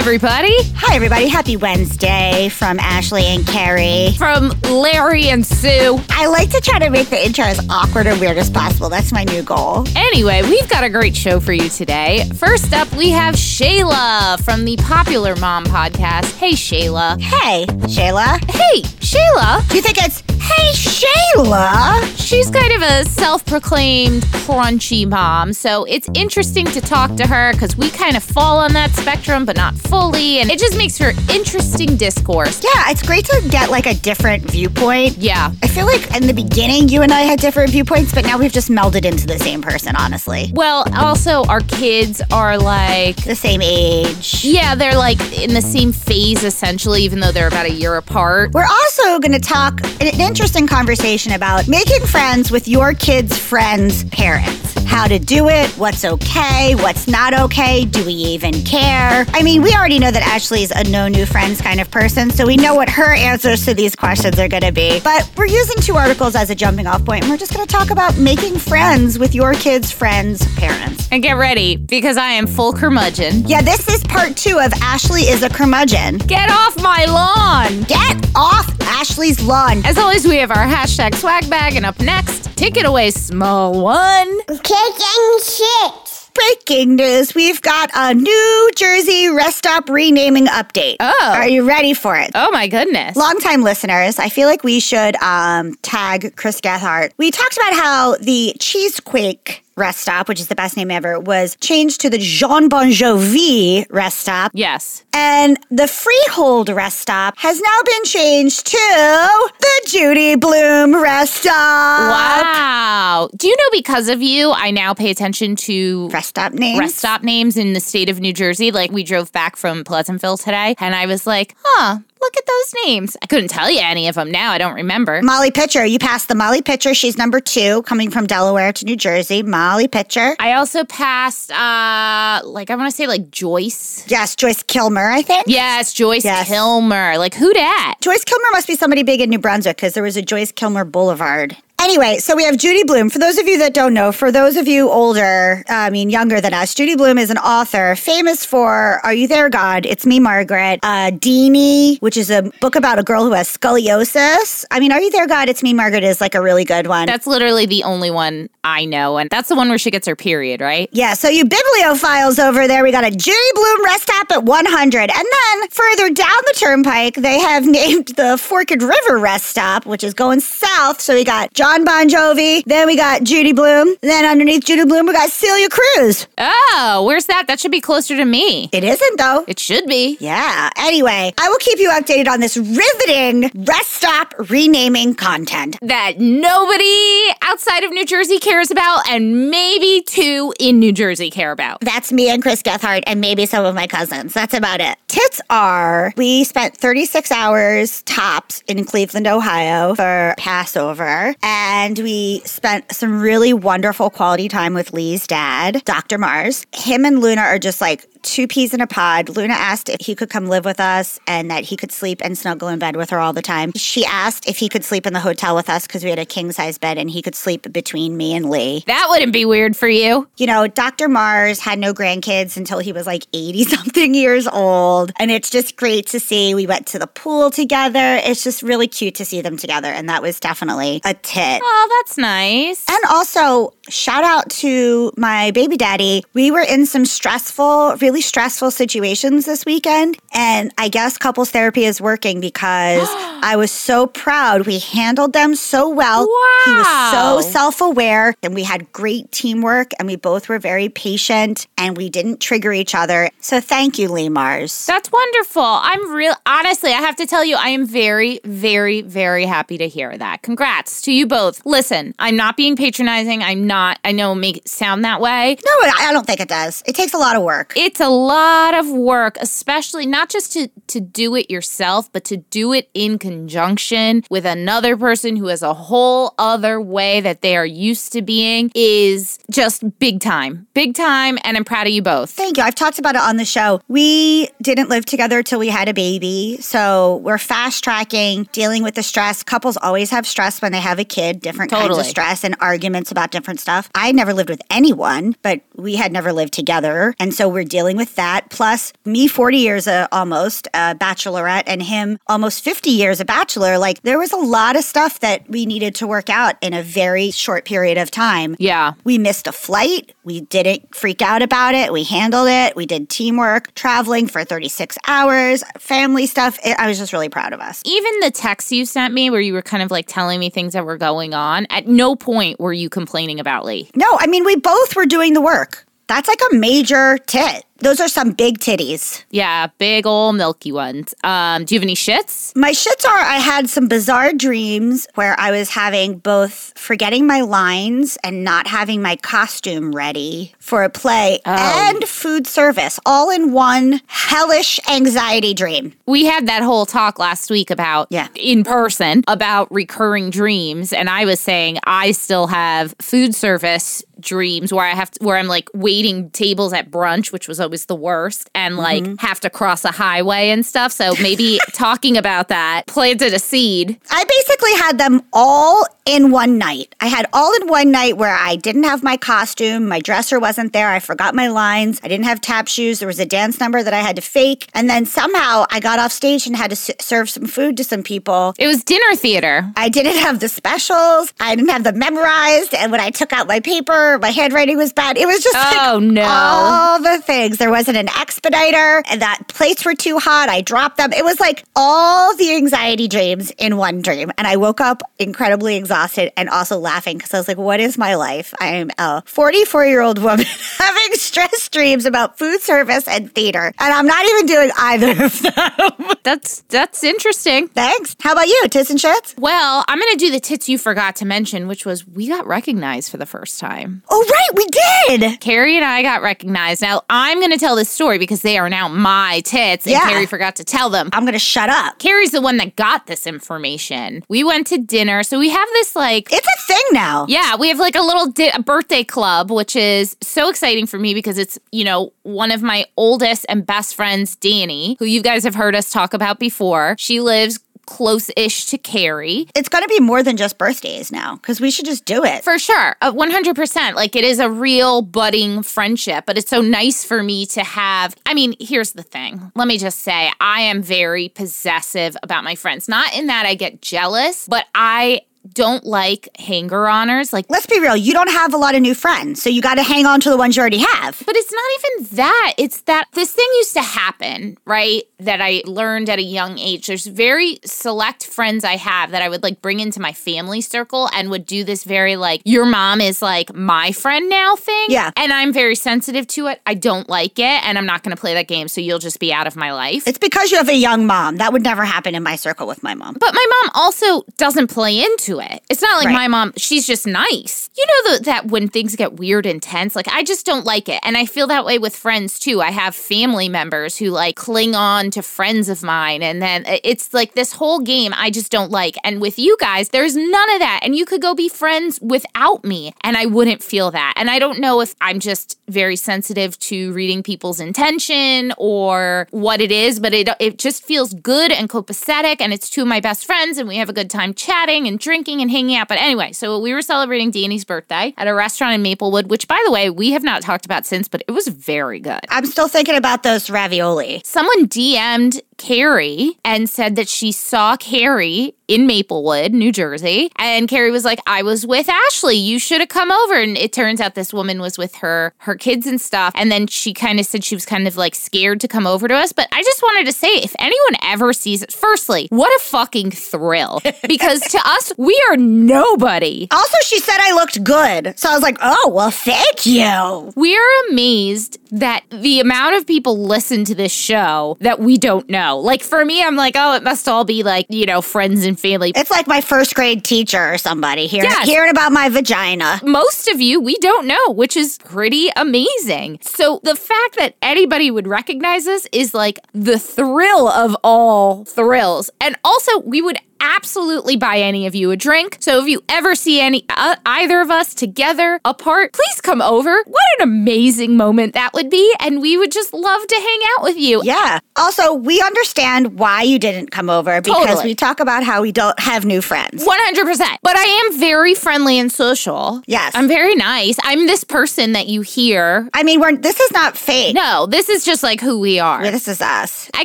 Everybody. Hi, everybody. Happy Wednesday from Ashley and Carrie. From Larry and Sue. I like to try to make the intro as awkward and weird as possible. That's my new goal. Anyway, we've got a great show for you today. First up, we have Shayla from the Popular Mom podcast. Hey, Shayla. Hey, Shayla. Hey, Shayla. Do you think it's Hey, Shayla? She's kind of a self proclaimed crunchy mom, so it's interesting to talk to her because we kind of fall on that spectrum, but not fully, and it just makes for interesting discourse. Yeah, it's great to get like a different viewpoint. Yeah. I feel like in the beginning, you and I had different viewpoints, but now we've just melded into the same person, honestly. Well, also, our kids are like, The same age. yeah, they're like in the same phase essentially, even though they're about a year apart. We're also going to talk an interesting conversation about making friends with your kids' friends' parents. How to do it, what's okay, what's not okay, do we even care? I mean, we already know that Ashley's a no new friends kind of person, so we know what her answers to these questions are going to be. But we're using two articles as a jumping off point, and we're just going to talk about making friends with your kids' friends' parents. And get ready, because I am full curmudgeon. Yeah, this is part two of Ashley is a curmudgeon. Get off my lawn! Get off Ashley's lawn. As always, we have our hashtag swag bag, and up next, take it away, small one. Kicking shit. Breaking news. We've got a New Jersey rest stop renaming update. Oh. Are you ready for it? Oh my goodness. Longtime listeners, I feel like we should um, tag Chris Gethard. We talked about how the Cheesequake rest stop, which is the best name ever, was changed to the Jon Bon Jovi rest stop. Yes. And the Freehold rest stop has now been changed to the Judy Blume rest stop. Wow. Do you know because of you, I now pay attention to Rest stop names? rest stop names in the state of New Jersey. Like we drove back from Pleasantville today, and I was like, huh, look at those names. I couldn't tell you any of them now. I don't remember. Molly Pitcher. You passed the Molly Pitcher. She's number two, coming from Delaware to New Jersey. Molly Pitcher. I also passed, uh, like I want to say, like Joyce. Yes, Joyce Kilmer, I think. Yes, Joyce Yes. Kilmer. Like who dat? Joyce Kilmer must be somebody big in New Brunswick because there was a Joyce Kilmer Boulevard. Anyway, so we have Judy Blume. For those of you that don't know, for those of you older, I mean younger than us, Judy Blume is an author famous for Are You There, God? It's Me, Margaret. Uh, Deenie, which is a book about a girl who has scoliosis. I mean, Are You There, God? It's Me, Margaret is like a really good one. That's literally the only one I know, and that's the one where she gets her period, right? Yeah, so you bibliophiles over there, we got a Judy Blume rest stop at 100. And then further down the turnpike, they have named the Forked River rest stop, which is going south. So we got Jon Bon Jovi, then we got Judy Blume, then underneath Judy Blume, we got Celia Cruz. Oh, where's that? That should be closer to me. It isn't, though. It should be. Yeah. Anyway, I will keep you updated on this riveting rest stop renaming content. That nobody outside of New Jersey cares about, and maybe two in New Jersey care about. That's me and Chris Gethard and maybe some of my cousins. That's about it. Tits are we spent 36 hours tops in Cleveland, Ohio for Passover. And we spent some really wonderful quality time with Lee's dad, Dr. Mars. Him and Luna are just like two peas in a pod. Luna asked if he could come live with us and that he could sleep and snuggle in bed with her all the time. She asked if he could sleep in the hotel with us because we had a king size bed and he could sleep between me and Lee. That wouldn't be weird for you. You know, Dr. Mars had no grandkids until he was like 80 something years old. And it's just great to see. We went to the pool together. It's just really cute to see them together. And that was definitely a tit. Oh, that's nice. And also, shout out to my baby daddy. We were in some stressful, really stressful situations this weekend. And I guess couples therapy is working because I was so proud. We handled them so well. He was so self aware and we had great teamwork and we both were very patient and we didn't trigger each other. So thank you, Lee Mars. That's wonderful. I'm real honestly, I have to tell you, I am very, very, very happy to hear that. Congrats to you both. Listen, I'm not being patronizing. I'm not, I know it make sound that way. No, I don't think it does. It takes a lot of work. It's a lot of work, especially not just to to do it yourself, but to do it in conjunction with another person who has a whole other way that they are used to being is just big time. Big time and I'm proud of you both. Thank you. I've talked about it on the show. We didn't live together till we had a baby. So we're fast tracking dealing with the stress. Couples always have stress when they have a kid, different kinds Totally. of stress and arguments about different stuff. I never lived with anyone, but we had never lived together. And so we're dealing with that. Plus, me 40 years uh, almost a bachelorette and him almost 50 years a bachelor. Like there was a lot of stuff that we needed to work out in a very short period of time. Yeah. We missed a flight. We didn't freak out about it. We handled it. We did teamwork, traveling for 36 hours, family stuff. It, I was just really proud of us. Even the texts you sent me where you were kind of like telling me things that were going on, at no point were you complaining about Lee. No, I mean, we both were doing the work. That's like a major tit. Those are some big titties. Yeah, big old milky ones. Um, do you have any shits? My shits are I had some bizarre dreams where I was having both forgetting my lines and not having my costume ready for a play and food service all in one hellish anxiety dream. We had that whole talk last week about Yeah. in person about recurring dreams and I was saying I still have food service dreams where I have to, where I'm like waiting tables at brunch which was always the worst and like mm-hmm. have to cross a highway and stuff so maybe talking about that planted a seed I basically had them all in one night. I had all in one night where I didn't have my costume, my dresser wasn't there, I forgot my lines, I didn't have tap shoes, there was a dance number that I had to fake, and then somehow I got off stage and had to s- serve some food to some people. it was dinner theater I didn't have the specials. I didn't have them memorized. And when I took out my paper, my handwriting was bad. It was just like Oh, no. all the things. There wasn't an expediter, and that plates were too hot. I dropped them. It was like all the anxiety dreams in one dream. And I woke up incredibly exhausted and also laughing because I was like, what is my life? I am a 44 year old woman having stress dreams about food service and theater. And I'm not even doing either of them. that's that's interesting Thanks. How about you? Tits and shits? well I'm gonna do the tits you forgot to mention which was we got recognized for the first time Oh, right. We did. Carrie and I got recognized. Now, I'm going to tell this story because they are now my tits, and Yeah. Carrie forgot to tell them. I'm going to shut up. Carrie's the one that got this information. We went to dinner. So we have this, like, It's a thing now. yeah, we have like a little di- a birthday club, which is so exciting for me because it's, you know, one of my oldest and best friends, Danny, who you guys have heard us talk about before. She lives close ish to Carrie. It's going to be more than just birthdays now because we should just do it. For sure. Uh, 100%. Like it is a real budding friendship, but it's so nice for me to have. I mean, here's the thing. Let me just say, I am very possessive about my friends. Not in that I get jealous, but I don't like hanger honors. Like, Let's be real. You don't have a lot of new friends, so you got to hang on to the ones you already have. but it's not even that. It's that this thing used to happen, right? That I learned at a young age. There's very select friends I have that I would like bring into my family circle and would do this very like, your mom is like my friend now thing. Yeah. And I'm very sensitive to it. I don't like it. And I'm not going to play that game. So you'll just be out of my life. It's because you have a young mom. That would never happen in my circle with my mom. But my mom also doesn't play into it. It's not like Right. my mom, she's just nice. You know the, that when things get weird and tense, like I just don't like it. And I feel that way with friends too. I have family members who like cling on to friends of mine. And then uh, it's like this whole game I just don't like. And with you guys, there's none of that. And you could go be friends without me and I wouldn't feel that. And I don't know if I'm just very sensitive to reading people's intention or what it is, but it, it just feels good and copacetic. And it's two of my best friends and we have a good time chatting and drinking drinking and hanging out. But anyway, so we were celebrating Danny's birthday at a restaurant in Maplewood, which, by the way, we have not talked about since, but it was very good. I'm still thinking about those ravioli. Someone DM'd Carrie and said that she saw Carrie in Maplewood, New Jersey. And Carrie was like, I was with Ashley. You should have come over. And it turns out this woman was with her, her kids and stuff. And then she kind of said she was kind of like scared to come over to us. But I just wanted to say, if anyone ever sees it, firstly, what a fucking thrill. Because to us, we are nobody. Also, she said I looked good. So I was like, oh, well, thank you. We're amazed that the amount of people listen to this show that we don't know. Like for me, I'm like, oh, it must all be like, you know, friends and family. It's like my first grade teacher or somebody hearing, Yes. hearing about my vagina. most of you we don't know, which is pretty amazing. So the fact that anybody would recognize us is like the thrill of all thrills. And also, we would absolutely buy any of you a drink. So if you ever see any uh, either of us together apart, please come over. What an amazing moment that would be and we would just love to hang out with you. Yeah. Also, we understand why you didn't come over because Totally. we talk about how we don't have new friends. 100%. But I am very friendly and social. Yes. I'm very nice. I'm this person that you hear. I mean, we're this is not fake. No, this is just like who we are. Yeah, This is us. I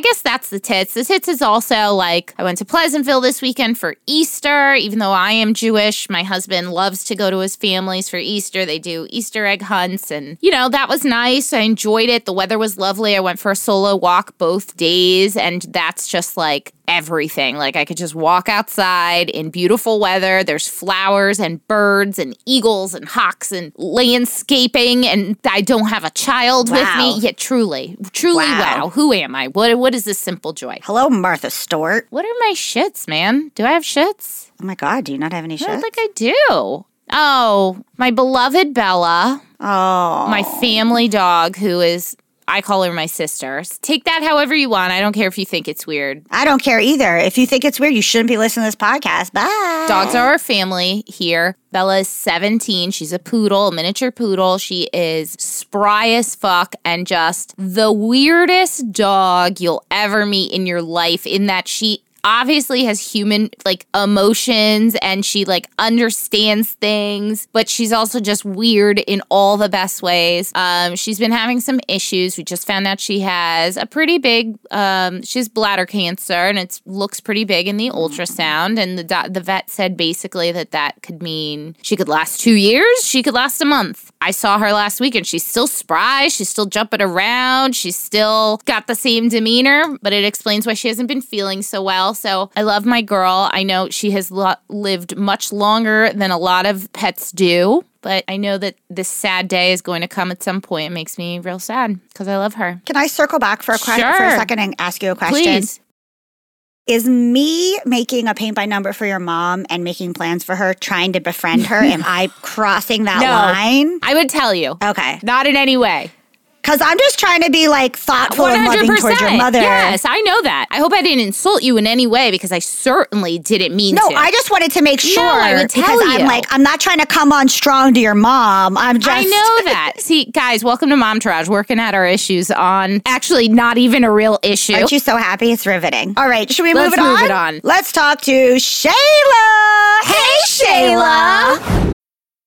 guess that's the tits. The tits is also like I went to Pleasantville this weekend for Easter. Even though I am Jewish, my husband loves to go to his family's for Easter. They do Easter egg hunts, and you know that was nice. I enjoyed it. The weather was lovely. I went for a solo walk both days, and that's just like everything. Like I could just walk outside in beautiful weather. There's flowers and birds and eagles and hawks and landscaping, and I don't have a child with me. Yet truly, truly, Wow. wow. Who am I? What what is this simple joy? Hello, Martha Stewart. What are my shits, man? Do I have shits? Oh my God, do you not have any shits? I think I do. Oh, my beloved Bella, oh. my family dog, who is I call her my sister. Take that however you want. I don't care if you think it's weird. I don't care either. If you think it's weird, you shouldn't be listening to this podcast. Bye. Dogs are our family here. Bella is 17. She's a poodle, a miniature poodle. She is spry as fuck and just the weirdest dog you'll ever meet in your life, in that she obviously has human like emotions and she like understands things but she's also just weird in all the best ways. Um she's been having some issues. We just found out she has a pretty big um she has bladder cancer and it looks pretty big in the ultrasound. And the do- the vet said basically that that could mean she could last 2 years she could last a month i saw her last week and she's still spry she's still jumping around she's still got the same demeanor but it explains why she hasn't been feeling so well so i love my girl i know she has lo- lived much longer than a lot of pets do but I know that this sad day is going to come at some point. It makes me real sad because I love her. Can I circle back for a, que- for a second and ask you a question? Please. Is me making a paint by number for your mom and making plans for her trying to befriend her? am I crossing that No. line? I would tell you. Okay. Not in any way. Because I'm just trying to be like thoughtful and loving towards your mother. Yes, I know that. I hope I didn't insult you in any way because I certainly didn't mean No, to. I just wanted to make sure. No, I would tell because I'm like, I'm not trying to come on strong to your mom. I'm just. I know that. See, guys, welcome to Mom Tourage, working out our issues on actually not even a real issue. Aren't you so happy? It's riveting. All right, should we Let's move it on? move it on. Let's talk to Shayla. Hey, Shayla.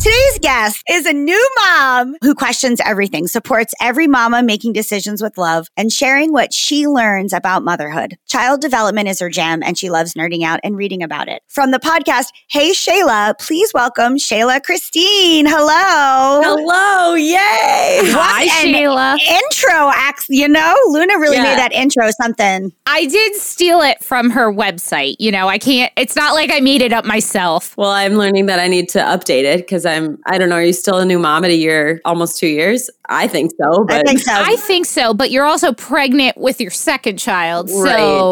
Today's guest is a new mom who questions everything, supports every mama making decisions with love, and sharing what she learns about motherhood. Child development is her jam, and she loves nerding out and reading about it. From the podcast, Hey Shayla, please welcome Shayla Christine. Hello. Hello. Yay. Hi, Shayla. Intro acts, you know, Luna really Yeah. made that intro something. I did steal it from her website. You know, I can't, it's not like I made it up myself. Well, I'm learning that I need to update it because I'm, I don't know, are you still a new mom at a year, almost two years? I think so. But I think so. I think so, but you're also pregnant with your second child. So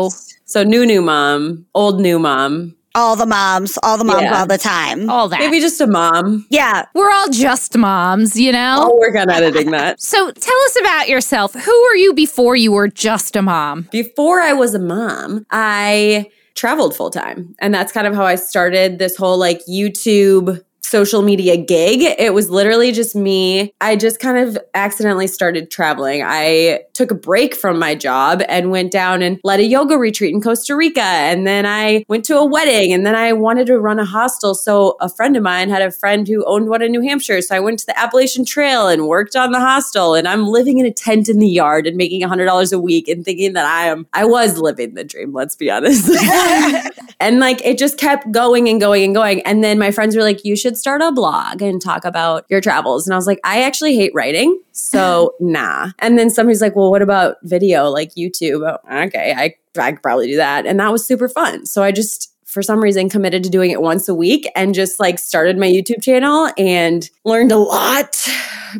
Right. So new, new mom, old, new mom, all the moms, all the moms Yeah. all the time. all that. maybe just a mom. Yeah. We're all just moms, you know? I'll work on editing that. So tell us about yourself. Who were you before you were just a mom? Before I was a mom, I traveled full time. And that's kind of how I started this whole like YouTube social media gig. It was literally just me. I just kind of accidentally started traveling. I took a break from my job and went down and led a yoga retreat in Costa Rica. And then I went to a wedding and then I wanted to run a hostel. So a friend of mine had a friend who owned one in New Hampshire. So I went to the Appalachian Trail and worked on the hostel. And I'm living in a tent in the yard and making $100 a week and thinking that I am, I was living the dream, let's be honest. and like it just kept going and going and going. And then my friends were like, you should start a blog and talk about your travels. And I was like, I actually hate writing. So nah. And then somebody's like, well, what about video like YouTube? Oh, okay, I, I could probably do that. And that was super fun. So I just, for some reason, committed to doing it once a week and just like started my YouTube channel and learned a lot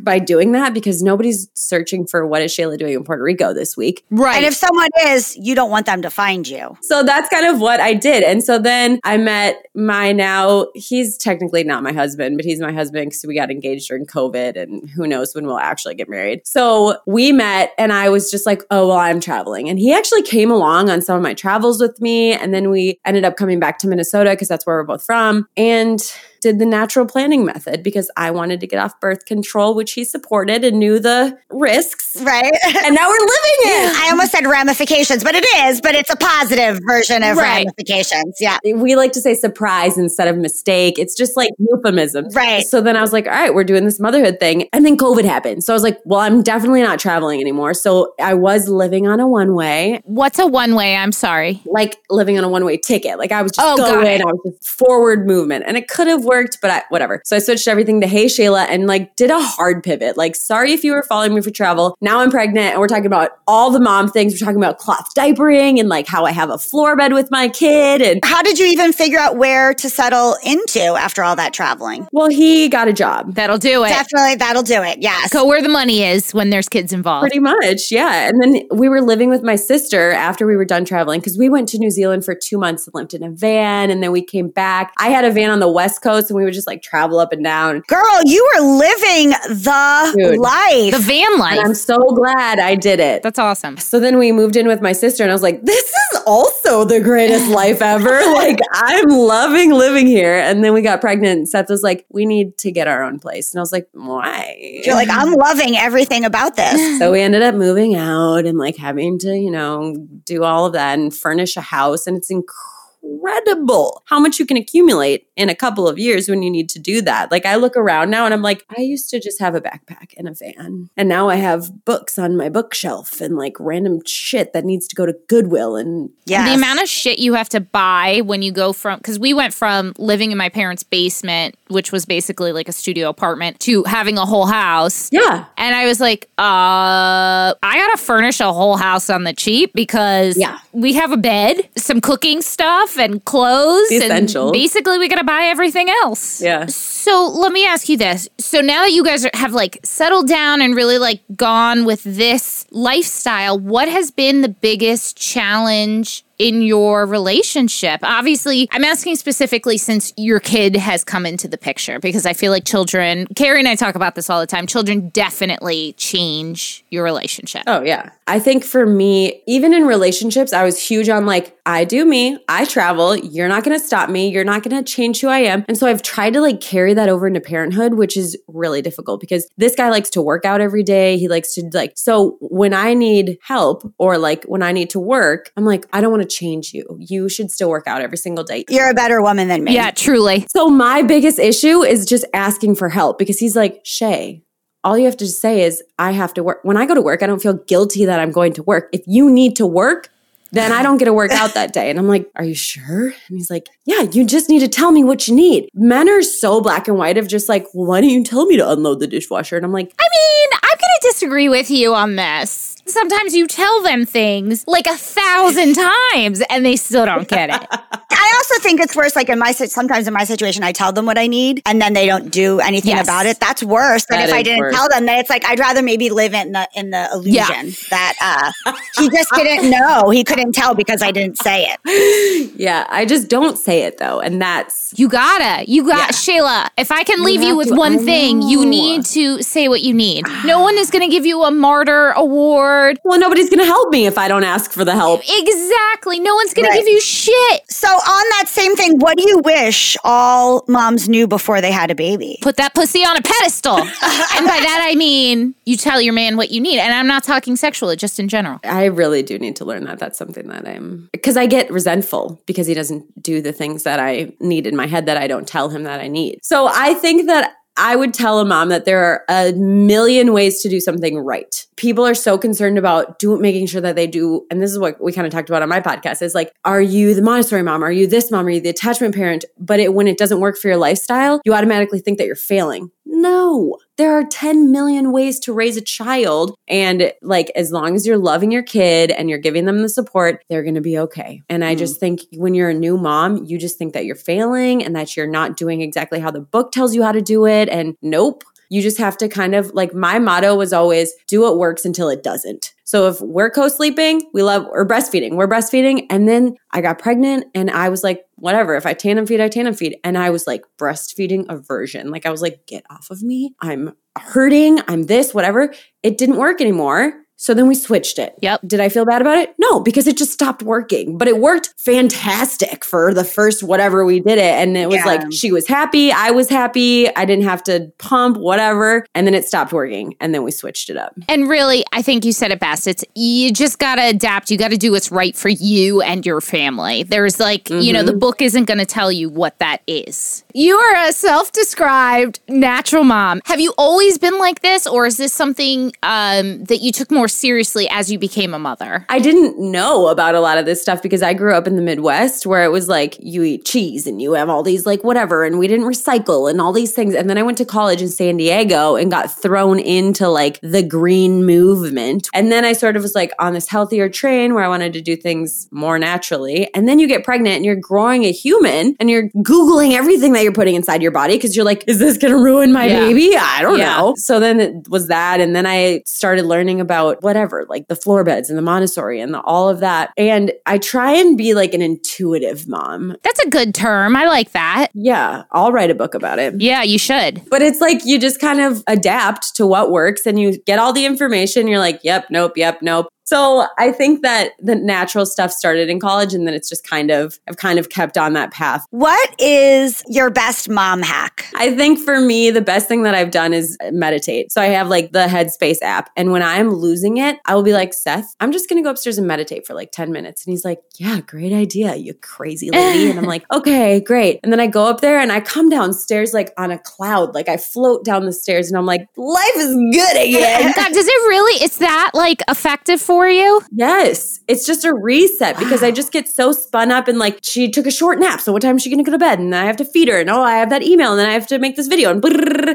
by doing that because nobody's searching for what is Shayla doing in Puerto Rico this week. Right. And if someone is, you don't want them to find you. So that's kind of what I did. And so then I met my now, he's technically not my husband, but he's my husband because we got engaged during COVID and who knows when we'll actually get married. So we met and I was just like, oh, well, I'm traveling. And he actually came along on some of my travels with me. And then we ended up coming back to Minnesota because that's where we're both from. And did the natural planning method because I wanted to get off birth control, which he supported and knew the risks. Right? And now we're living it. I almost said ramifications, but it is, but it's a positive version of Right. ramifications. Yeah. we like to say surprise instead of mistake. It's just like euphemism. Right. So then I was like, all right, we're doing this motherhood thing. And then COVID happened. So I was like, well, I'm definitely not traveling anymore. So I was living on a one way, What's a one way? I'm sorry. like living on a one way ticket. Like I was just Oh, going. I was just forward movement. And it could have worked, but I, whatever. So I switched everything to Hey Shayla and like did a hard pivot. Like, sorry if you were following me for travel. Now I'm pregnant and we're talking about all the mom things. We're talking about cloth diapering and like how I have a floor bed with my kid and How did you even figure out where to settle into after all that traveling? well, he got a job. That'll do it. Definitely, that'll do it. Yes. Go where the money is when there's kids involved. Pretty much, yeah. And then we were living with my sister after we were done traveling because we went to New Zealand for two months and lived in a van. And then we came back. I had a van on the West Coast and we would just like travel up and down. Girl, you were living the Dude. life. the van life. And I'm so glad I did it. That's awesome. So then we moved in with my sister, and I was like, this is also the greatest life ever. Like, I'm loving living here. And then we got pregnant, and Seth was like, we need to get our own place. And I was like, why? You're like, I'm loving everything about this. So we ended up moving out and like having to, you know, do all of that and furnish a house. And it's incredible how much you can accumulate in a couple of years when you need to do that. Like I look around now and I'm like, I used to just have a backpack and a van. And now I have books on my bookshelf and like random shit that needs to go to Goodwill and yeah. The amount of shit you have to buy when you go from, because we went from living in my parents' basement, which was basically like a studio apartment, to having a whole house. yeah. And I was like, uh, I gotta furnish a whole house on the cheap because Yeah. we have a bed, some cooking stuff, and clothes. The and essentials. basically, we gotta buy everything else. Yeah. So let me ask you this. So now that you guys are, have like settled down and really like gone with this lifestyle, what has been the biggest challenge in your relationship? Obviously, I'm asking specifically since your kid has come into the picture because I feel like children, Carrie and I talk about this all the time, children definitely change your relationship. Oh, yeah. I think for me, even in relationships, I was huge on like, I do me, I travel, you're not gonna stop me, you're not gonna change who I am. And so I've tried to like carry that over into parenthood, which is really difficult because this guy likes to work out every day. He likes to like, so when I need help or like when I need to work, I'm like, I don't wanna change you. You should still work out every single day. You're a better woman than me. Yeah, truly. So my biggest issue is just asking for help because he's like, Shay, all you have to say is, I have to work. When I go to work, I don't feel guilty that I'm going to work. If you need to work, then I don't get to work out that day. And I'm like, Are you sure? And he's like, Yeah, you just need to tell me what you need. Men are so black and white of just like, well, Why don't you tell me to unload the dishwasher? And I'm like, I mean, I'm going to disagree with you on this. Sometimes you tell them things like a thousand times and they still don't get it. I also think it's worse. Like in my sometimes in my situation, I tell them what I need, and then they don't do anything Yes. about it. That's worse than That if I didn't worse. tell them. Then it's like I'd rather maybe live in the in the illusion Yeah. that uh, he just didn't know. He couldn't tell because I didn't say it. Yeah, I just don't say it though. And that's You gotta. You got Yeah. Shayla. If I can leave you, have with to. one I thing, you need to say what you need. No one is gonna give you a martyr award. well, nobody's gonna help me if I don't ask for the help. Exactly. No one's gonna Right. give you shit. So on that same thing, what do you wish all moms knew before they had a baby? Put that pussy on a pedestal. and by that I mean you tell your man what you need. And I'm not talking sexually, just in general. I really do need to learn that. That's something that I'm because I get resentful because he doesn't do the things that I need in my head that I don't tell him that I need. So I think that I would tell a mom that there are a million ways to do something right. People are so concerned about do making sure that they do, and this is what we kind of talked about on my podcast. Is like, are you the Montessori mom? Are you this mom? Are you the attachment parent? But it, when it doesn't work for your lifestyle, you automatically think that you're failing. No, there are 10 million ways to raise a child. And like, as long as you're loving your kid and you're giving them the support, they're going to be okay. And I just mm. think when you're a new mom, you just think that you're failing and that you're not doing exactly how the book tells you how to do it. And nope. You just have to kind of like my motto was always do what works until it doesn't. So if we're co-sleeping, we love or breastfeeding, we're breastfeeding. And then I got pregnant and I was like, whatever, if I tandem feed, I tandem feed. And I was like breastfeeding aversion. Like I was like, get off of me. I'm hurting. I'm this, whatever. It didn't work anymore. So then we switched it. Yep. Did I feel bad about it? No, because it just stopped working. But it worked fantastic for the first whatever we did it. And it was Yeah. like she was happy, I was happy, I didn't have to pump, whatever. And then it stopped working. And then we switched it up. And really, I think you said it best. It's you just got to adapt. You got to do what's right for you and your family. There's like, you know, the book isn't going to tell you what that is. You are a self described natural mom. Have you always been like this, or is this something um, that you took more seriously as you became a mother? I didn't know about a lot of this stuff because I grew up in the Midwest where it was like you eat cheese and you have all these like whatever and we didn't recycle and all these things. And then I went to college in San Diego and got thrown into like the green movement. And then I sort of was like on this healthier train where I wanted to do things more naturally. And then you get pregnant and you're growing a human and you're Googling everything that you're putting inside your body because you're like, is this going to ruin my Yeah. baby? I don't Yeah. know. So then it was that. And then I started learning about whatever, like the floor beds and the Montessori and the, all of that. And I try and be like an intuitive mom. That's a good term. I like that. Yeah, I'll write a book about it. Yeah, you should. But it's like you just kind of adapt to what works and you get all the information. You're like, yep, nope, yep, nope. So I think that the natural stuff started in college and then it's just kind of, I've kind of kept on that path. What is your best mom hack? I think for me, the best thing that I've done is meditate. So I have like the Headspace app. And when I'm losing it, I will be like, Seth, I'm just going to go upstairs and meditate for like 10 minutes. And he's like, Yeah, great idea, you crazy lady. and I'm like, Okay, great. And then I go up there and I come downstairs like on a cloud. Like I float down the stairs and I'm like, Life is good again. God, does it really? It's that like effective for you? Yes, it's just a reset because I just get so spun up and like she took a short nap. So what time is she going to go to bed? And then I have to feed her. And oh, I have that email. And then I have to make this video. And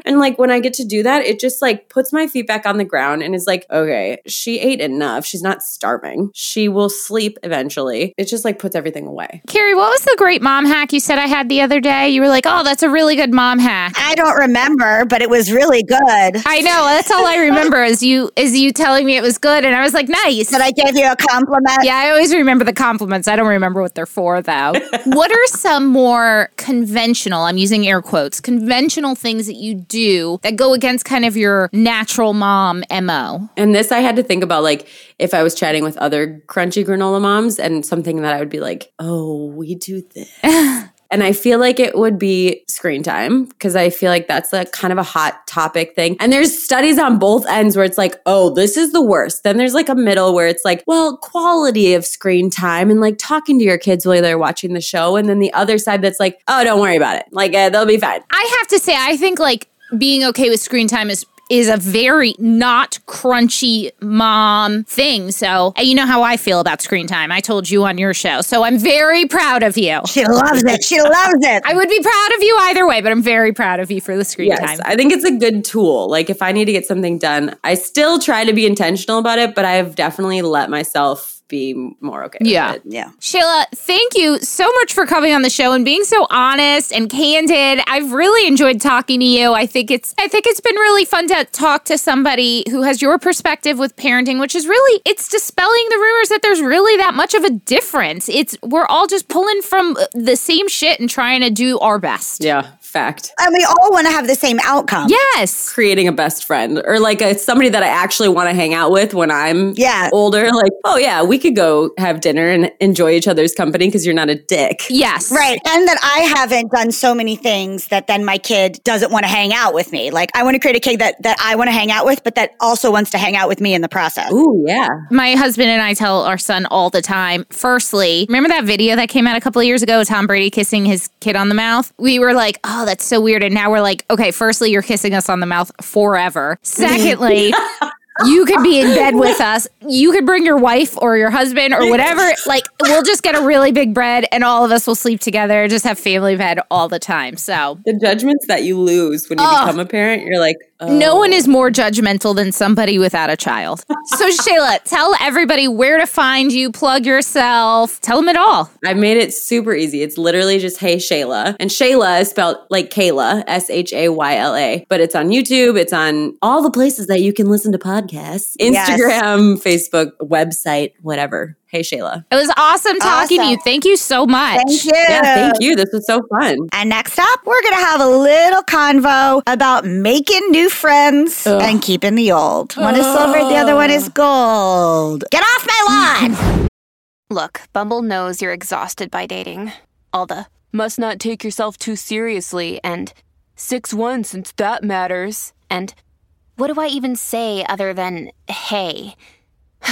and like when I get to do that, it just like puts my feet back on the ground and is like, okay, she ate enough. She's not starving. She will sleep eventually. It just like puts everything away. Carrie, what was the great mom hack you said I had the other day? You were like, oh, that's a really good mom hack. I don't remember, but it was really good. I know. That's all I remember is you is you telling me it was good, and I was like, nice. Did I gave you a compliment? Yeah, I always remember the compliments. I don't remember what they're for, though. what are some more conventional, I'm using air quotes, conventional things that you do that go against kind of your natural mom MO? And this I had to think about like if I was chatting with other crunchy granola moms and something that I would be like, oh, we do this. And I feel like it would be screen time because I feel like that's like kind of a hot topic thing. And there's studies on both ends where it's like, oh, this is the worst. Then there's like a middle where it's like, well, quality of screen time and like talking to your kids while they're watching the show. And then the other side that's like, oh, don't worry about it. Like, uh, they'll be fine. I have to say, I think like being okay with screen time is is a very not crunchy mom thing. So, uh, you know how I feel about screen time. I told you on your show. So, I'm very proud of you. She loves it. She loves it. I would be proud of you either way, but I'm very proud of you for the screen yes, time. I think it's a good tool. Like, if I need to get something done, I still try to be intentional about it, but I've definitely let myself be more okay. Yeah. Yeah. Shayla, thank you so much for coming on the show and being so honest and candid. I've really enjoyed talking to you. I think it's I think it's been really fun to talk to somebody who has your perspective with parenting, which is really it's dispelling the rumors that there's really that much of a difference. It's we're all just pulling from the same shit and trying to do our best. Yeah, fact. And we all want to have the same outcome. Yes. Creating a best friend or like a, somebody that I actually want to hang out with when I'm Yeah. older. Like, oh yeah, we could go have dinner and enjoy each other's company because you're not a dick. Yes. Right. And that I haven't done so many things that then my kid doesn't want to hang out with me. Like I want to create a kid that, that I want to hang out with, but that also wants to hang out with me in the process. Ooh, yeah. My husband and I tell our son all the time. Firstly, remember that video that came out a couple of years ago, Tom Brady kissing his kid on the mouth? We were like, oh, Oh, that's so weird. And now we're like, okay, firstly, you're kissing us on the mouth forever. Secondly, you could be in bed with us. You could bring your wife or your husband or whatever. Like, we'll just get a really big bed and all of us will sleep together, just have family bed all the time. So, The judgments that you lose when you Ugh. become a parent, you're like, oh. no one is more judgmental than somebody without a child. So, Shayla, tell everybody where to find you, plug yourself, tell them it all. I've made it super easy. It's literally just Hey Shayla. And Shayla is spelled like Kayla, S H A Y L A. But it's on YouTube, it's on all the places that you can listen to podcasts Yes. Instagram, Facebook, website, whatever. Hey Shayla. It was awesome talking to you. Thank you so much. Thank you. Yeah, thank you. This was so fun. And next up, we're going to have a little convo about making new friends and keeping the old. One is silver, the other one is gold. Get off my lawn. Look, Bumble knows you're exhausted by dating. All the must not take yourself too seriously and 6 1 since that matters. And what do I even say other than hey?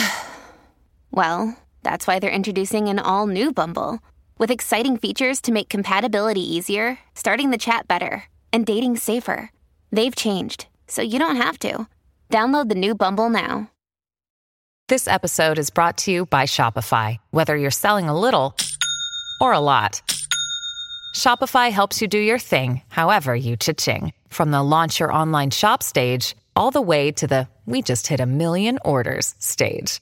well, that's why they're introducing an all new Bumble with exciting features to make compatibility easier, starting the chat better, and dating safer. They've changed, so you don't have to. Download the new Bumble now. This episode is brought to you by Shopify. Whether you're selling a little or a lot, Shopify helps you do your thing, however you cha-ching. From the launch your online shop stage, all the way to the we just hit a million orders stage.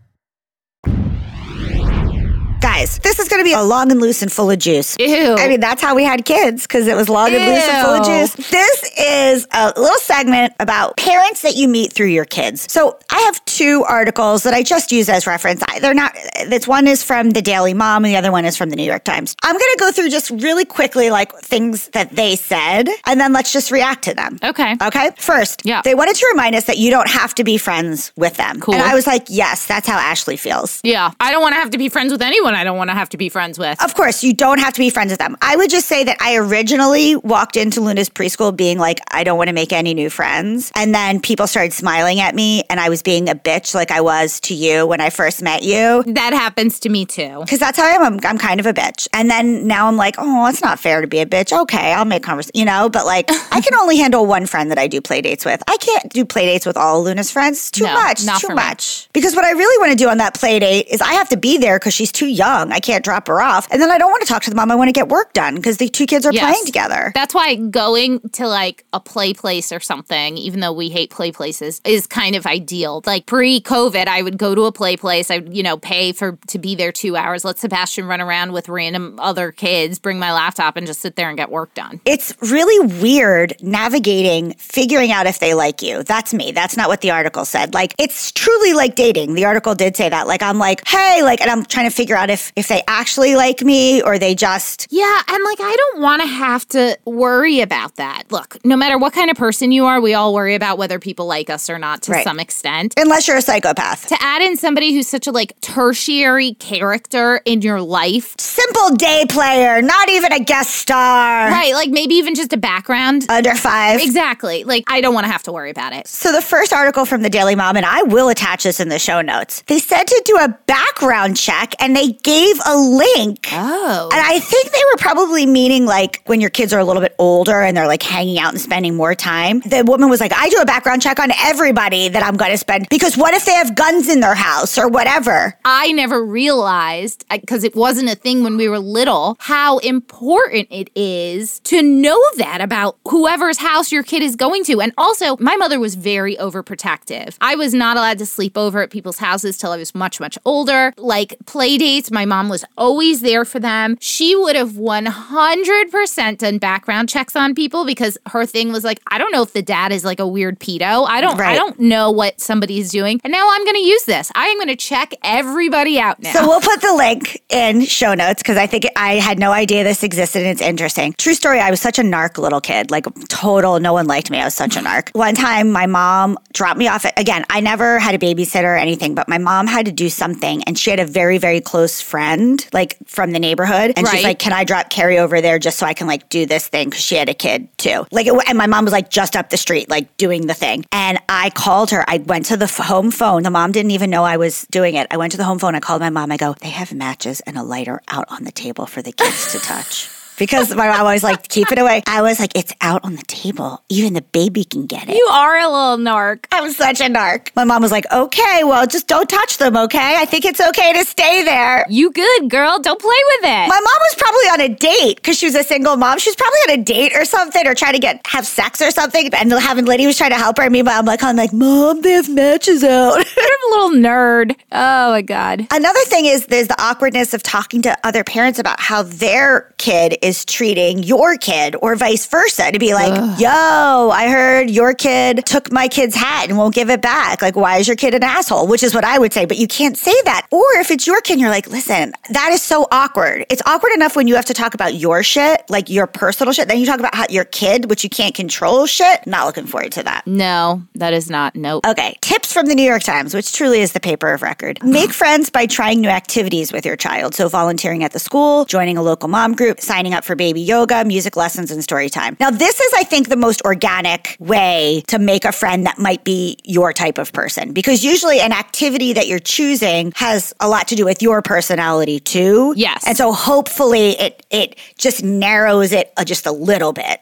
Guys, this is going to be a long and loose and full of juice. Ew. I mean, that's how we had kids because it was long and loose and full of juice. This is a little segment about parents that you meet through your kids. So I have two articles that I just use as reference. I, they're not, this one is from the Daily Mom and the other one is from the New York Times. I'm going to go through just really quickly, like things that they said, and then let's just react to them. Okay. Okay. First, Yeah. they wanted to remind us that you don't have to be friends with them. Cool. And I was like, yes, that's how Ashley feels. Yeah. I don't want to have to be friends with anyone I don't want to have to be friends with. Of course, you don't have to be friends with them. I would just say that I originally walked into Luna's preschool being like, I don't want to make any new friends. And then people started smiling at me, and I was being a bitch like I was to you when I first met you. That happens to me too. Because that's how I am. I'm, I'm kind of a bitch. And then now I'm like, oh, it's not fair to be a bitch. Okay, I'll make conversation, you know, but like, I can only handle one friend that I do play dates with. I can't do play dates with all Luna's friends. Too No, much. not too for me. much. Because what I really want to do on that play date is I have to be there because she's too young. I can't drop her off. And then I don't want to talk to the mom. I want to get work done because the two kids are Yes. playing together. That's why going to like a play place or something, even though we hate play places, is kind of ideal. Like pre COVID, I would go to a play place. I would, you know, pay for to be there two hours, let Sebastian run around with random other kids, bring my laptop and just sit there and get work done. It's really weird navigating, figuring out if they like you. That's me. That's not what the article said. Like, it's truly like dating. The article did say that. Like, I'm like, hey, like, and I'm trying to figure out if if they actually like me or they just Yeah, and like I don't want to have to worry about that. Look, no matter what kind of person you are, we all worry about whether people like us or not to Right. some extent. unless you're a psychopath. To add in somebody who's such a like tertiary character in your life, Simple day player, not even a guest star. right? Like maybe even just a background. Under five. exactly. Like I don't want to have to worry about it. So the first article from the Daily Mom, and I will attach this in the show notes. They said to do a background check and they gave a link. Oh. And I think they were probably meaning like when your kids are a little bit older and they're like hanging out and spending more time. The woman was like, I do a background check on everybody that I'm going to spend because what if they have guns in their house or whatever? I never realized, because it wasn't a thing when we were little, how important it is to know that about whoever's house your kid is going to. And also, my mother was very overprotective. I was not allowed to sleep over at people's houses till I was much, much older. Like play dates, my mom was always there for them. She would have 100% done background checks on people because her thing was like, I don't know if the dad is like a weird pedo. I don't, I don't know what somebody's doing. And now I'm going to use this. I am going to check everybody out now. So we'll put the link in show notes because I think I had no idea this existed and it's interesting. True story, I was such a narc little kid, like total, no one liked me. I was such a narc. One time my mom dropped me off. At, again, I never had a babysitter or anything, but my mom had to do something and she had a very, very close friend, like from the neighborhood. And she's like, Can I drop Carrie over there just so I can like do this thing? Because she had a kid too. Like, it, and my mom was like just up the street, like doing the thing. And I called her. I went to the f- home phone. The mom didn't even know I was doing it. I went to the home phone. I called my mom. I go, They have matches and a lighter out on the table for the kids to touch. Because my mom always like, keep it away. I was like, it's out on the table. Even the baby can get it. You are a little narc. I'm such a narc. My mom was like, okay, well, just don't touch them, okay? I think it's okay to stay there. You good, girl. Don't play with it. My mom was probably on a date because she was a single mom. She was probably on a date or something or trying to get have sex or something. And having Liddy was trying to help her. And meanwhile, I'm like, I'm like, Mom, they have matches out. You're a little nerd. Oh my god. Another thing is there's the awkwardness of talking to other parents about how their kid is treating your kid or vice versa. To be like, yo, I heard your kid took my kid's hat and won't give it back. Like, why is your kid an asshole? Which is what I would say, but you can't say that. Or if it's your kid, you're like, listen, that is so awkward. It's awkward enough when you have to talk about your shit, like your personal shit. Then you talk about how your kid, which you can't control shit. Not looking forward to that. No, that is not. Nope. Okay, tips from the New York Times, which truly is the paper of record. Make friends by trying new activities with your child. So, volunteering at the school, joining a local mom group, signing up for baby yoga, music lessons, and story time. Now, this is, I think, the most organic way to make a friend that might be your type of person because usually an activity that you're choosing has a lot to do with your personality too. Yes. And so, hopefully, it, it just narrows it uh, just a little bit.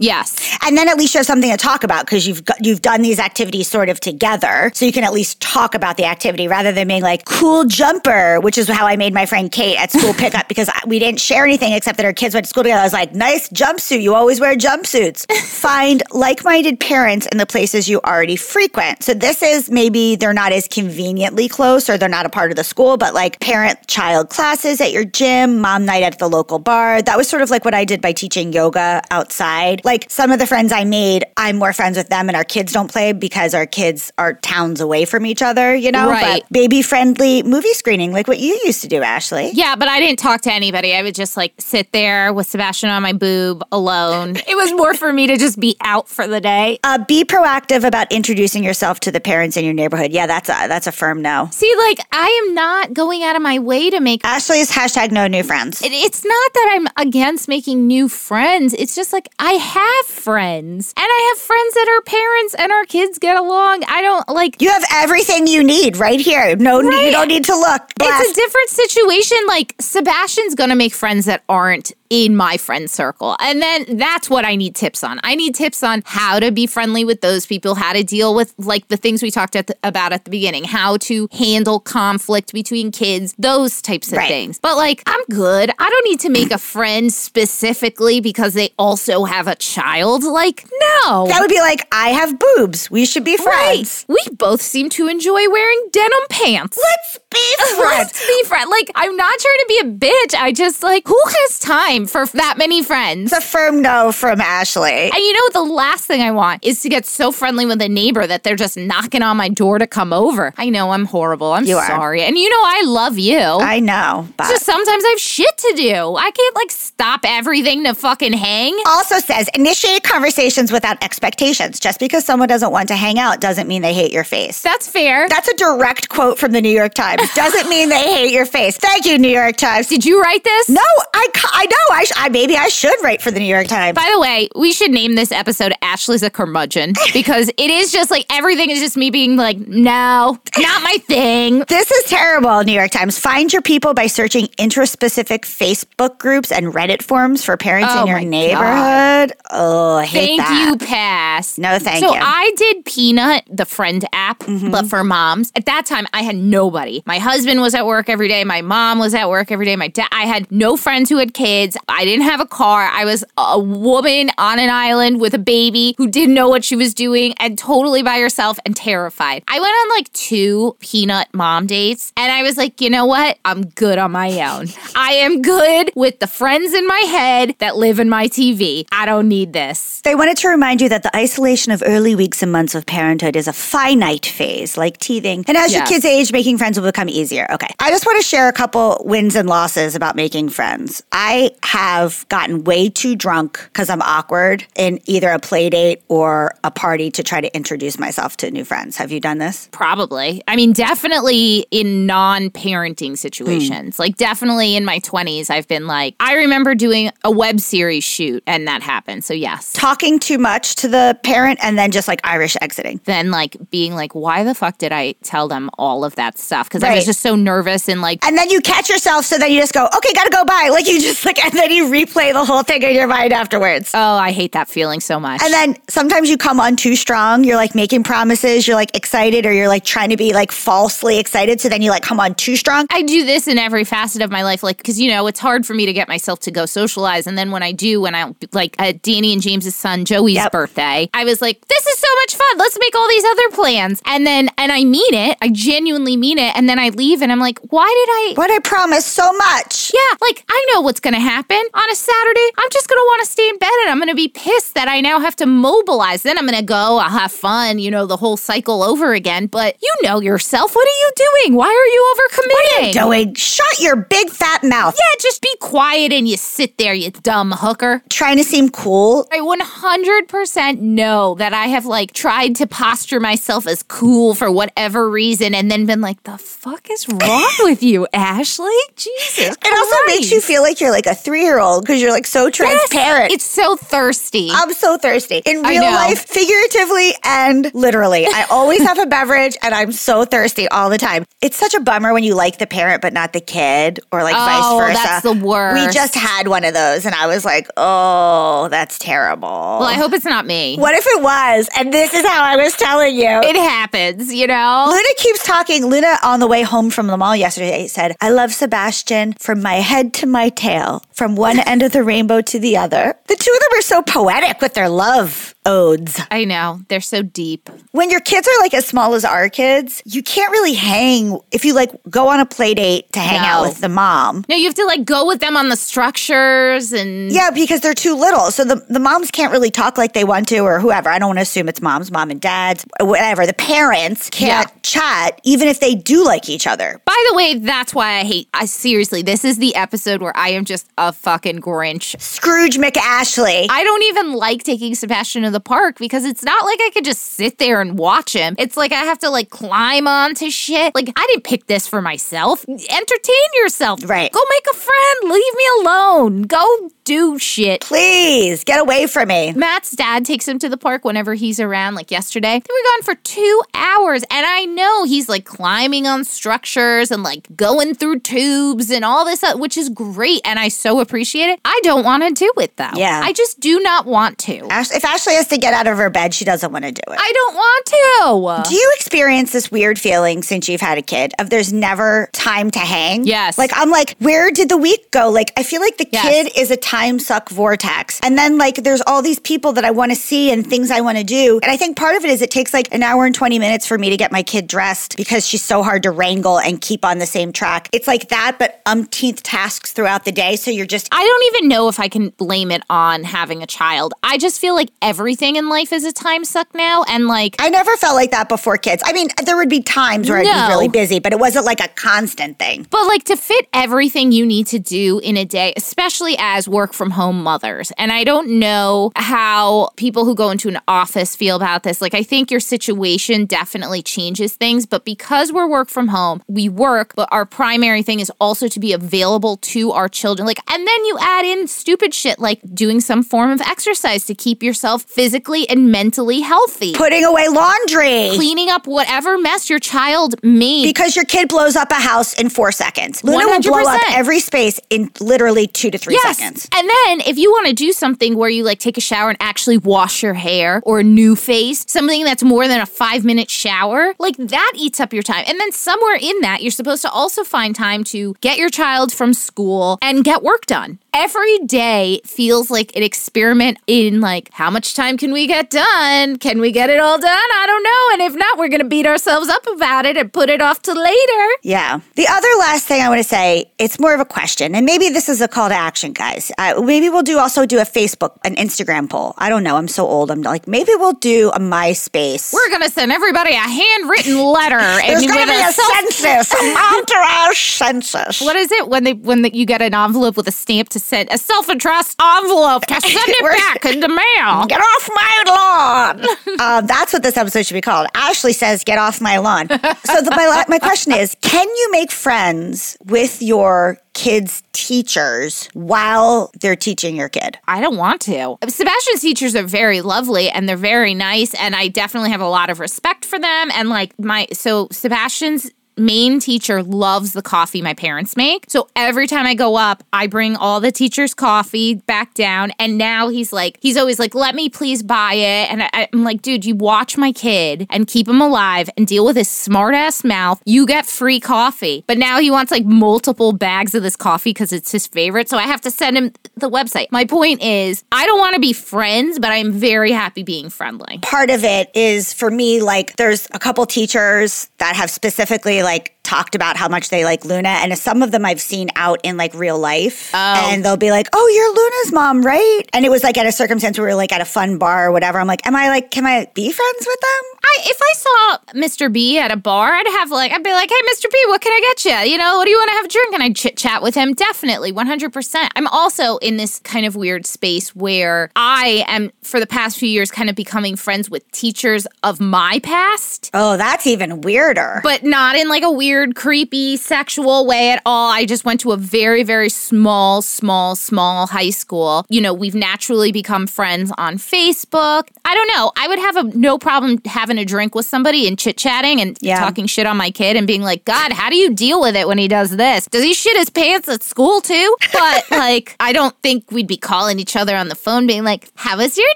Yes. And then at least you have something to talk about because you've got, you've done these activities sort of together, so you can at least talk about the activity rather than being like cool jumper, which is how I made my friend Kate at school pickup because I- we didn't share anything except that our kids went to school together. I was like, nice jumpsuit. You always wear jumpsuits. Find like-minded parents in the places you already frequent. So this is maybe they're not as conveniently close or they're not a part of the school, but like parent-child classes at your gym, mom night at the local bar. That was sort of like what I did by teaching yoga outside. Like some of the friends I made, I'm more friends with them and our kids don't play because our kids are towns away from each other, you know? Right. But baby friendly movie screening, like what you used to do, Ashley. Yeah, but I didn't talk to anybody. I would just like sit there with Sebastian on my boob alone. it was more for me to just be out for the day. Uh, be proactive about introducing yourself to the parents in your neighborhood. Yeah, that's a that's a firm no. See, like, I am not going out of my way to make. Ashley's hashtag no new friends. It- It's not that I'm against making new friends. It's just like I have friends and I have friends that are parents and our kids get along. I don't like. You have everything you need right here. No, you don't need to look. Blast. It's a different situation. Like Sebastian's gonna make friends that aren't in my friend circle. And then that's what I need tips on. I need tips on how to be friendly with those people, how to deal with like the things we talked at the, about at the beginning, how to handle conflict between kids, those types of Right. things. But like, I'm good. I don't need to make a friend specifically because they also have a child. Like, no. that would be like, I have boobs. We should be friends. Right. We both seem to enjoy wearing denim pants. Let's be friends. Let's be friends. Like, I'm not trying to be a bitch. I just like, who has time for that many friends? It's a firm no from Ashley. And you know, the last thing I want is to get so friendly with a neighbor that they're just knocking on my door to come over. I know I'm horrible. I'm You are. sorry. And you know, I love you. I know, but just sometimes I have shit to do. I can't like stop everything to fucking hang. also says initiate conversations without expectations. Just because someone doesn't want to hang out doesn't mean they hate your face. That's fair. That's a direct quote from the New York Times. Doesn't mean they hate your face. Thank you, New York Times. Did you write this? No, I, I know. I, sh- I maybe I should write for the New York Times. By the way, we should name this episode Ashley's a curmudgeon because it is just like everything is just me being like, no, not my thing. This is terrible, New York Times. Find your people by searching interspecific Facebook groups and Reddit forums for parents Oh in your neighborhood. Oh, I hate Thank that. you, Pass. No, thank so you. Mm-hmm. I did Peanut, the friend app, but for moms. At that time, I had nobody. My husband was at work every day. My mom was at work every day. My dad. I had no friends who had kids. I didn't have a car. I was a woman on an island with a baby who didn't know what she was doing and totally by herself and terrified. I went on like two Peanut mom dates, and I was like, you know what? I'm good on my own. I am good with the friends in my head that live in my TV. I don't need this. They wanted to remind you that the isolation of early weeks and months of parenthood is a finite phase, like teething. And as your kids age, making friends will become easier. Okay. I just want to share a couple wins and losses about making friends. I have gotten way too drunk because I'm awkward in either a play date or a party to try to introduce myself to new friends. Have you done this? Probably. I mean, definitely in non parenting situations. Like, definitely in my 20s, I've been like, I remember doing a web series shoot and that happened. So, yes. Talking too much to the parent and then just like Irish exiting. Then, like, being like, why the fuck did I tell them all of that stuff? Because I Right. was just so nervous and like, And then you catch yourself, so then you just go, okay, gotta go bye. Like you just like, and then you replay the whole thing in your mind afterwards. oh, I hate that feeling so much. And then sometimes you come on too strong. You're like making promises. You're like excited, or you're like trying to be like falsely excited. So then you like come on too strong. I do this in every facet of my life, like because you know it's hard for me to get myself to go socialize, and then when I do, when I like at Danny and James's son Joey's Yep. birthday, I was like, "This is so much fun. Let's make all these other plans." And then, and I mean it, I genuinely mean it, and then I leave, and I'm like, "Why did I?" But I promise so much. Yeah, like I know what's gonna happen on a Saturday. I'm just gonna want to stay in bed, and I'm gonna be pissed that I now have to mobilize. Then I'm gonna go. I'll have fun. You know, the whole cycle over again. But you know yourself. What are you doing? Why are you overcommitting? What are you doing, shut your big fat mouth. Yeah, just be quiet and you sit there, you dumb hooker. Trying to seem cool. I 100% know that I have like tried to posture myself as cool for whatever reason and then been like, the fuck is wrong with you, Ashley? Jesus. It also makes you feel like you're like a three year old because you're like so transparent. It's so thirsty. I'm so thirsty. In real life, figuratively and literally. I always have a beverage and I'm so thirsty all the time. It's such a bummer when you like the parent but not the kid or like Oh, vice versa. that's the worst. We just had one of those and I was like, oh, that's terrible. well, I hope it's not me. what if it was? And this is how I was telling you. It happens, you know? Luna keeps talking. Luna, on the way home from the mall yesterday, said, I love Sebastian from my head to my tail, from one end of the rainbow to the other. The two of them are so poetic with their love odes. I know. They're so deep. When your kids are like as small as our kids, you can't really hang if you like go on a play date to hang out with the mom. No, you have to like go with them on the structures and Yeah, because they're too little. So the, the moms can't really talk like they want to or whoever. I don't want to assume it's moms, mom and dads, whatever. The parents can't Yeah. chat even if they do like each other. By the way, that's why I hate. I seriously, this is the episode where I am just a fucking Grinch. Scrooge McAshley. I don't even like taking Sebastian to the park because it's not like I could just sit there and watch him. It's like I have to like climb onto shit. Like I didn't pick this for myself. Entertain yourself. Right. Go make a friend. Leave me alone. Go do shit. Please get away from me. Matt's dad takes him to the park whenever he's around, like yesterday. They were gone for two hours, and I know he's like climbing on structures and like going through tubes and all this, uh, which is great, and I so appreciate it. I don't want to do it though. Yeah. I just do not want to. Ash- if Ashley has to get out of her bed, she doesn't want to do it. I don't want to. do you experience this weird feeling since you've had a kid of there's never time to hang? Yes. Like I'm like, where did the week go? Like I feel like the Yes. kid is a time suck vortex. And then like there's all these people that I want to see and things I want to do. And I think part of it is it takes like an hour and 20 minutes for me to get my kid dressed because she's so hard to wrangle and keep on the same track. It's like that, but umpteenth tasks throughout the day. So you're just I don't even know if I can blame it on having a child. I just feel like everything in life is a time suck now. And like, I never felt like that before kids. I mean, there would be times where I'd be really busy, but it wasn't like a constant thing. But like to fit everything you need to do in a day, especially as work from home mothers. And I don't know how people who go into an office feel about this. Like I think your situation definitely changes things, but because we're work from home, we work, but our primary thing is also to be available to our children. Like and then you add in stupid shit like doing some form of exercise to keep yourself physically and mentally healthy. Putting away laundry. Cleaning up whatever mess your child made. Because your kid blows up a house in four seconds. Luna will blow up every space in literally two to three yes. seconds. And then if you want to do something where you like take a shower and actually wash your hair or a new face, something that's more than a five minute shower, like that eats up your time. And then somewhere in that, you're supposed to also find time to get your child from school and get work done. Every day feels like an experiment in like how much time can we get done? Can we get it all done? I don't know. And if not, we're going to beat ourselves up about it and put it off to later. Yeah. The other last thing I want to say, it's more of a question, and maybe this is a call to action, guys. Uh, maybe we'll do also do a Facebook, an Instagram poll. I don't know. I'm so old. I'm like, maybe we'll do a MySpace. We're going to send everybody a handwritten letter. There's and going to be a self- census, an entourage census. What is it when they when the, you get an envelope with a stamp to send a self-addressed envelope to send it back in the mail? Get off my lawn. uh, that's what this episode should be called. Ashley says, "Get off my lawn." So the, my my question is, can you make friends with your kids' teachers while they're teaching your kid? I don't want to. Sebastian's teachers are very lovely and they're very nice, and I definitely have a lot of respect for them. And like my so Sebastian's main teacher loves the coffee my parents make. So every time I go up, I bring all the teacher's coffee back down. And now he's like, he's always like, let me please buy it. And I, I'm like, dude, you watch my kid and keep him alive and deal with his smart ass mouth. You get free coffee. But now he wants like multiple bags of this coffee because it's his favorite. So I have to send him the website. My point is, I don't want to be friends, but I'm very happy being friendly. part of it is for me like there's a couple teachers that have specifically like talked about how much they like Luna and some of them I've seen out in like real life oh. and they'll be like oh you're Luna's mom right and it was like at a circumstance where we were like at a fun bar or whatever I'm like am I like can I be friends with them I if I saw Mr. B at a bar, I'd have like I'd be like, "Hey, Mr. B, what can I get you? You know, what do you want to have a drink?" And I'd chit chat with him. Definitely, one hundred percent. I'm also in this kind of weird space where I am, for the past few years, kind of becoming friends with teachers of my past. oh that's even weirder But not in like a weird, creepy, sexual way at all. I just went to a very, very small, small, small high school. You know, we've naturally become friends on Facebook. I don't know. I would have a no problem having a drink with somebody and chit chatting and Yeah. talking shit on my kid and being like, God, how do you deal with it when he does this? Does he shit his pants at school too? But like, I don't think we'd be calling each other on the phone being like, How was your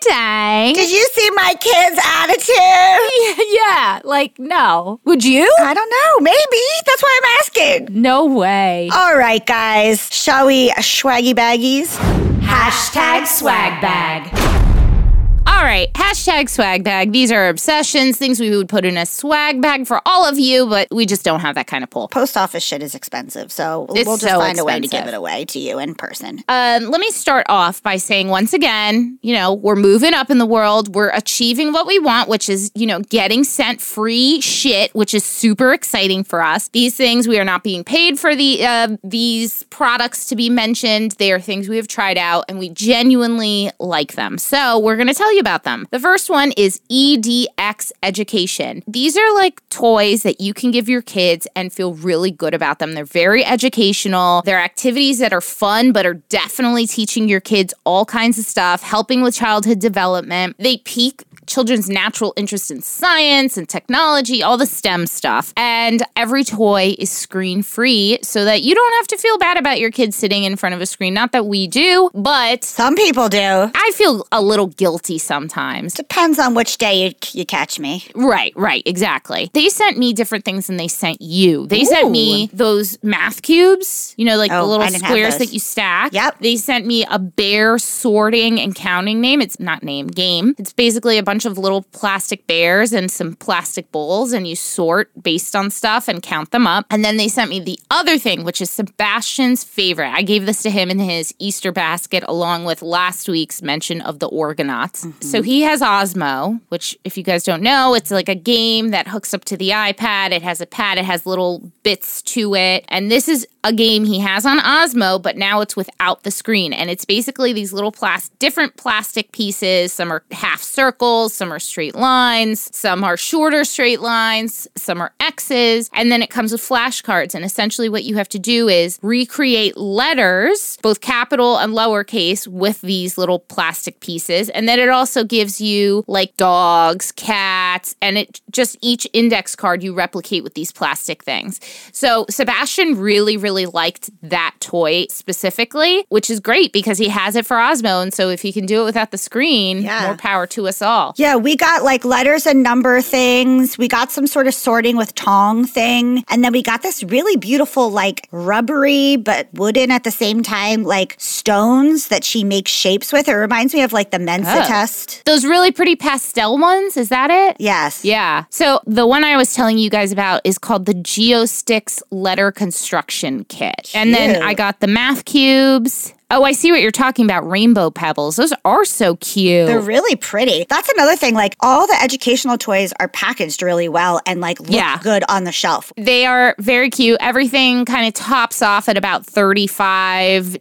day? did you see my kid's attitude yeah, like, no. Would you? I don't know maybe that's why I'm asking No way. all right guys shall we uh, swaggy baggies Hashtag swag bag. All right, hashtag swag bag. These are obsessions, things we would put in a swag bag for all of you, but we just don't have that kind of pull. post office shit is expensive, so It's we'll just so find a way to give it away to you in person. Um, let me start off by saying once again, you know, we're moving up in the world. We're achieving what we want, which is, you know, getting sent free shit, which is super exciting for us. These things we are not being paid for the uh, these products to be mentioned. They are things we have tried out and we genuinely like them. So we're going to tell you about them. The first one is EDX Education. These are like toys that you can give your kids and feel really good about them. They're very educational. They're activities that are fun, but are definitely teaching your kids all kinds of stuff, helping with childhood development. They peak children's natural interest in science and technology, all the STEM stuff. And every toy is screen free so that you don't have to feel bad about your kids sitting in front of a screen. Not that we do, but Some people do. I feel a little guilty sometimes. Depends on which day you, you catch me. Right, right, exactly. They sent me different things than they sent you. They sent me those math cubes, you know, like the Oh, little didn't have squares that you stack. Yep. They sent me a bear sorting and counting name. It's not name, game. It's basically a bunch of little plastic bears and some plastic bowls, and you sort based on stuff and count them up. And then they sent me the other thing, which is Sebastian's favorite. I gave this to him in his Easter basket along with last week's mention of the Orgonauts. Mm-hmm. So he has Osmo, which, if you guys don't know, it's like a game that hooks up to the iPad. It has a pad, it has little bits to it. And this is a game he has on Osmo, but now it's without the screen. And it's basically these little plas- different plastic pieces. Some are half circles, some are straight lines, some are shorter straight lines, some are X's. And then it comes with flashcards. And essentially, what you have to do is recreate letters, both capital and lowercase, with these little plastic pieces. And then it also gives you like dogs, cats, and it just each index card you replicate with these plastic things. So Sebastian really, really liked that toy specifically, which is great because he has it for Osmo. And so if he can do it without the screen, Yeah. more power to us all. Yeah, we got like letters and number things. We got some sort of sorting with tong thing. And then we got this really beautiful, like rubbery but wooden at the same time, like stones that she makes shapes with. It reminds me of like the Mensa Oh. test. Those really pretty pastel ones, is that it? Yes. Yeah. So the one I was telling you guys about is called the GeoSticks Letter Construction Kit. And then Cute. I got the math cubes. Oh, I see what you're talking about. Rainbow pebbles. Those are so cute. They're really pretty. That's another thing. Like all the educational toys are packaged really well and like look Yeah. good on the shelf. They are very cute. Everything kind of tops off at about $35,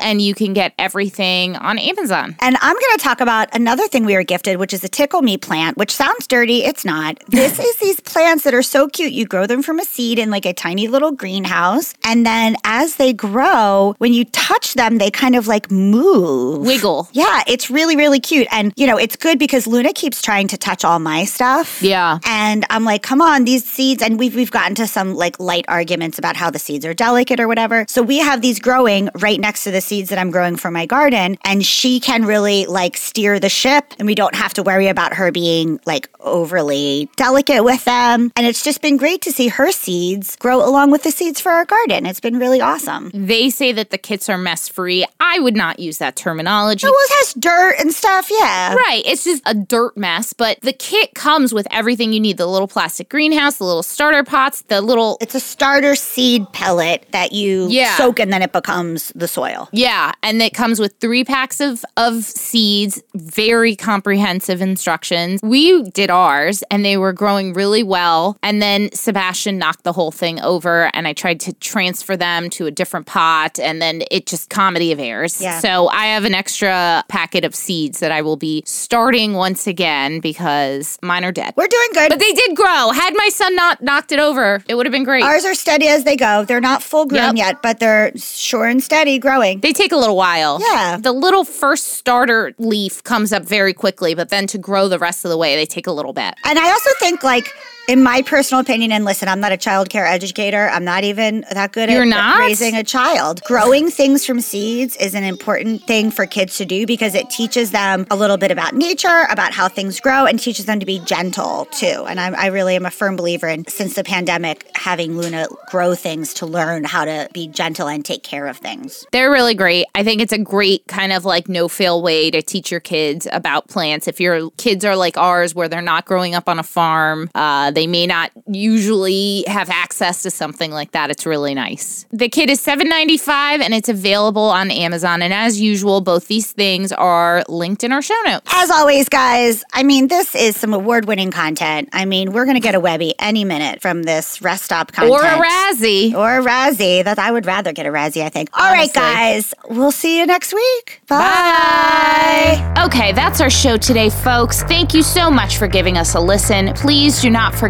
and you can get everything on Amazon. And I'm going to talk about another thing we were gifted, which is a tickle me plant, which sounds dirty. It's not. This is these plants that are so cute. You grow them from a seed in like a tiny little greenhouse. And then as they grow, when you touch them, they kind of like move. Wiggle. Yeah, it's really, really cute. And, you know, it's good because Luna keeps trying to touch all my stuff. Yeah. And I'm like, come on, these seeds. And we've, we've gotten to some like light arguments about how the seeds are delicate or whatever. So we have these growing right next to the seeds that I'm growing for my garden. And she can really like steer the ship. And we don't have to worry about her being like overly delicate with them. And it's just been great to see her seeds grow along with the seeds for our garden. It's been really awesome. They say that the kits are free. I would not use that terminology. Well, it has dirt and stuff. Yeah. Right. It's just a dirt mess, but the kit comes with everything you need the little plastic greenhouse, the little starter pots, the little. It's a starter seed pellet that you Yeah. soak and then it becomes the soil. Yeah, and it comes with three packs of of seeds, very comprehensive instructions. We did ours and they were growing really well. And then Sebastian knocked the whole thing over and I tried to transfer them to a different pot and then it just comedy of errors. Yeah. So I have an extra packet of seeds that I will be starting once again because mine are dead. We're doing good. But they did grow. Had my son not knocked it over, it would have been great. Ours are steady as they go. They're not full grown Yep. yet, but they're sure and steady growing. They take a little while. Yeah. The little first starter leaf comes up very quickly, but then to grow the rest of the way, they take a little bit. And I also think, like, in my personal opinion, and listen, I'm not a child care educator. I'm not even that good You're at not? raising a child. Growing things from seeds is an important thing for kids to do because it teaches them a little bit about nature, about how things grow, and teaches them to be gentle too. And I, I really am a firm believer in, since the pandemic, having Luna grow things to learn how to be gentle and take care of things. They're really great. I think it's a great kind of like no fail way to teach your kids about plants. If your kids are like ours, where they're not growing up on a farm, uh, they may not usually have access to something like that. It's really nice. The kit is $7.95 and it's available on Amazon. And as usual, both these things are linked in our show notes. As always, guys, I mean, this is some award winning content. I mean, we're going to get a Webby any minute from this rest stop content. Or a Razzie. Or a Razzie. That I would rather get a Razzie, I think. All right, Honestly. guys. We'll see you next week. Bye. Bye. Okay, that's our show today, folks. Thank you so much for giving us a listen. Please do not forget